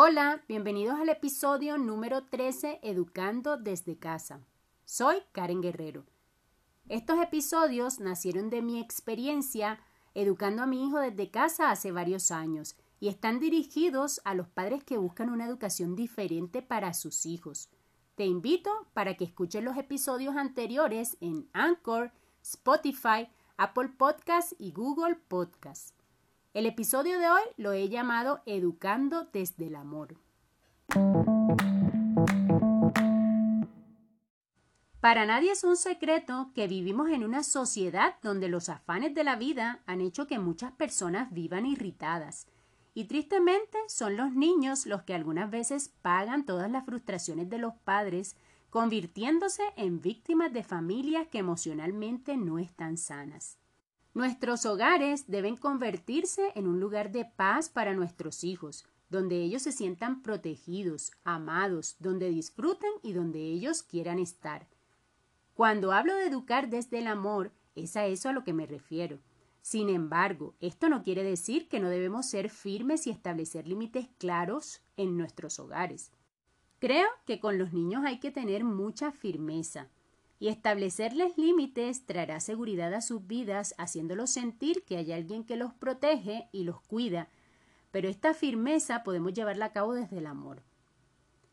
Hola, bienvenidos al episodio número 13 Educando desde casa. Soy Karen Guerrero. Estos episodios nacieron de mi experiencia educando a mi hijo desde casa hace varios años y están dirigidos a los padres que buscan una educación diferente para sus hijos. Te invito para que escuches los episodios anteriores en Anchor, Spotify, Apple Podcasts y Google Podcasts. El episodio de hoy lo he llamado Educando desde el Amor. Para nadie es un secreto que vivimos en una sociedad donde los afanes de la vida han hecho que muchas personas vivan irritadas. Y tristemente son los niños los que algunas veces pagan todas las frustraciones de los padres, convirtiéndose en víctimas de familias que emocionalmente no están sanas. Nuestros hogares deben convertirse en un lugar de paz para nuestros hijos, donde ellos se sientan protegidos, amados, donde disfruten y donde ellos quieran estar. Cuando hablo de educar desde el amor, es a eso a lo que me refiero. Sin embargo, esto no quiere decir que no debemos ser firmes y establecer límites claros en nuestros hogares. Creo que con los niños hay que tener mucha firmeza, y establecerles límites traerá seguridad a sus vidas, haciéndolos sentir que hay alguien que los protege y los cuida, pero esta firmeza podemos llevarla a cabo desde el amor.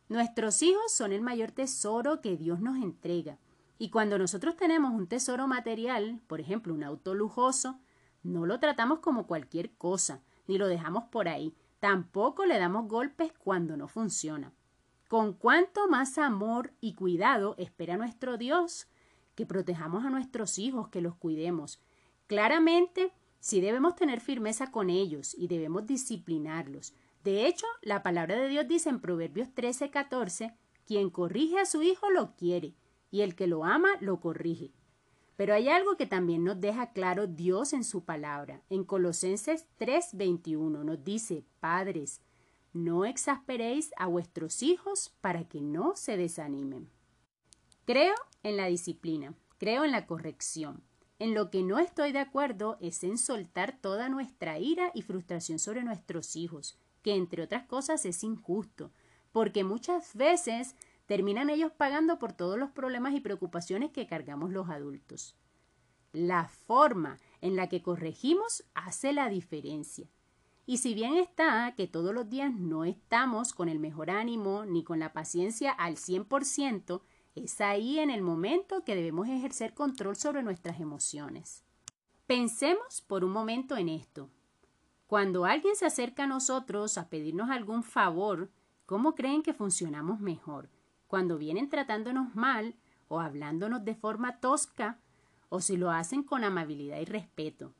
Nuestros hijos son el mayor tesoro que Dios nos entrega, y cuando nosotros tenemos un tesoro material, por ejemplo un auto lujoso, no lo tratamos como cualquier cosa, ni lo dejamos por ahí, tampoco le damos golpes cuando no funciona. Con cuánto más amor y cuidado espera nuestro Dios que protejamos a nuestros hijos, que los cuidemos. Claramente, sí debemos tener firmeza con ellos y debemos disciplinarlos. De hecho, la palabra de Dios dice en Proverbios 13, 14, quien corrige a su hijo lo quiere, y el que lo ama lo corrige. Pero hay algo que también nos deja claro Dios en su palabra. En Colosenses 3:21 nos dice, Padres, no exasperéis a vuestros hijos para que no se desanimen. Creo en la disciplina, creo en la corrección. En lo que no estoy de acuerdo es en soltar toda nuestra ira y frustración sobre nuestros hijos, que entre otras cosas es injusto, porque muchas veces terminan ellos pagando por todos los problemas y preocupaciones que cargamos los adultos. La forma en la que corregimos hace la diferencia. Y si bien está que todos los días no estamos con el mejor ánimo ni con la paciencia al 100%, es ahí en el momento que debemos ejercer control sobre nuestras emociones. Pensemos por un momento en esto. Cuando alguien se acerca a nosotros a pedirnos algún favor, ¿cómo creen que funcionamos mejor? Cuando vienen tratándonos mal o hablándonos de forma tosca o si lo hacen con amabilidad y respeto.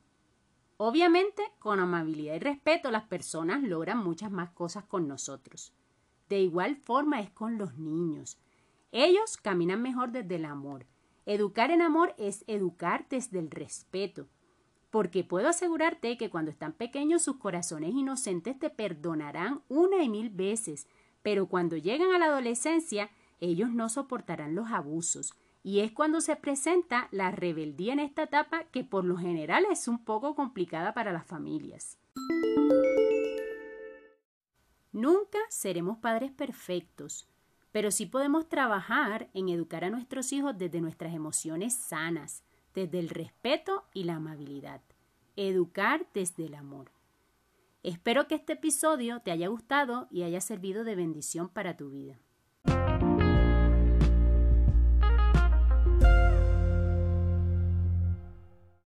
Obviamente, con amabilidad y respeto, las personas logran muchas más cosas con nosotros. De igual forma es con los niños. Ellos caminan mejor desde el amor. Educar en amor es educar desde el respeto. Porque puedo asegurarte que cuando están pequeños sus corazones inocentes te perdonarán una y mil veces, pero cuando llegan a la adolescencia ellos no soportarán los abusos, y es cuando se presenta la rebeldía en esta etapa que por lo general es un poco complicada para las familias. Nunca seremos padres perfectos, pero sí podemos trabajar en educar a nuestros hijos desde nuestras emociones sanas, desde el respeto y la amabilidad. Educar desde el amor. Espero que este episodio te haya gustado y haya servido de bendición para tu vida.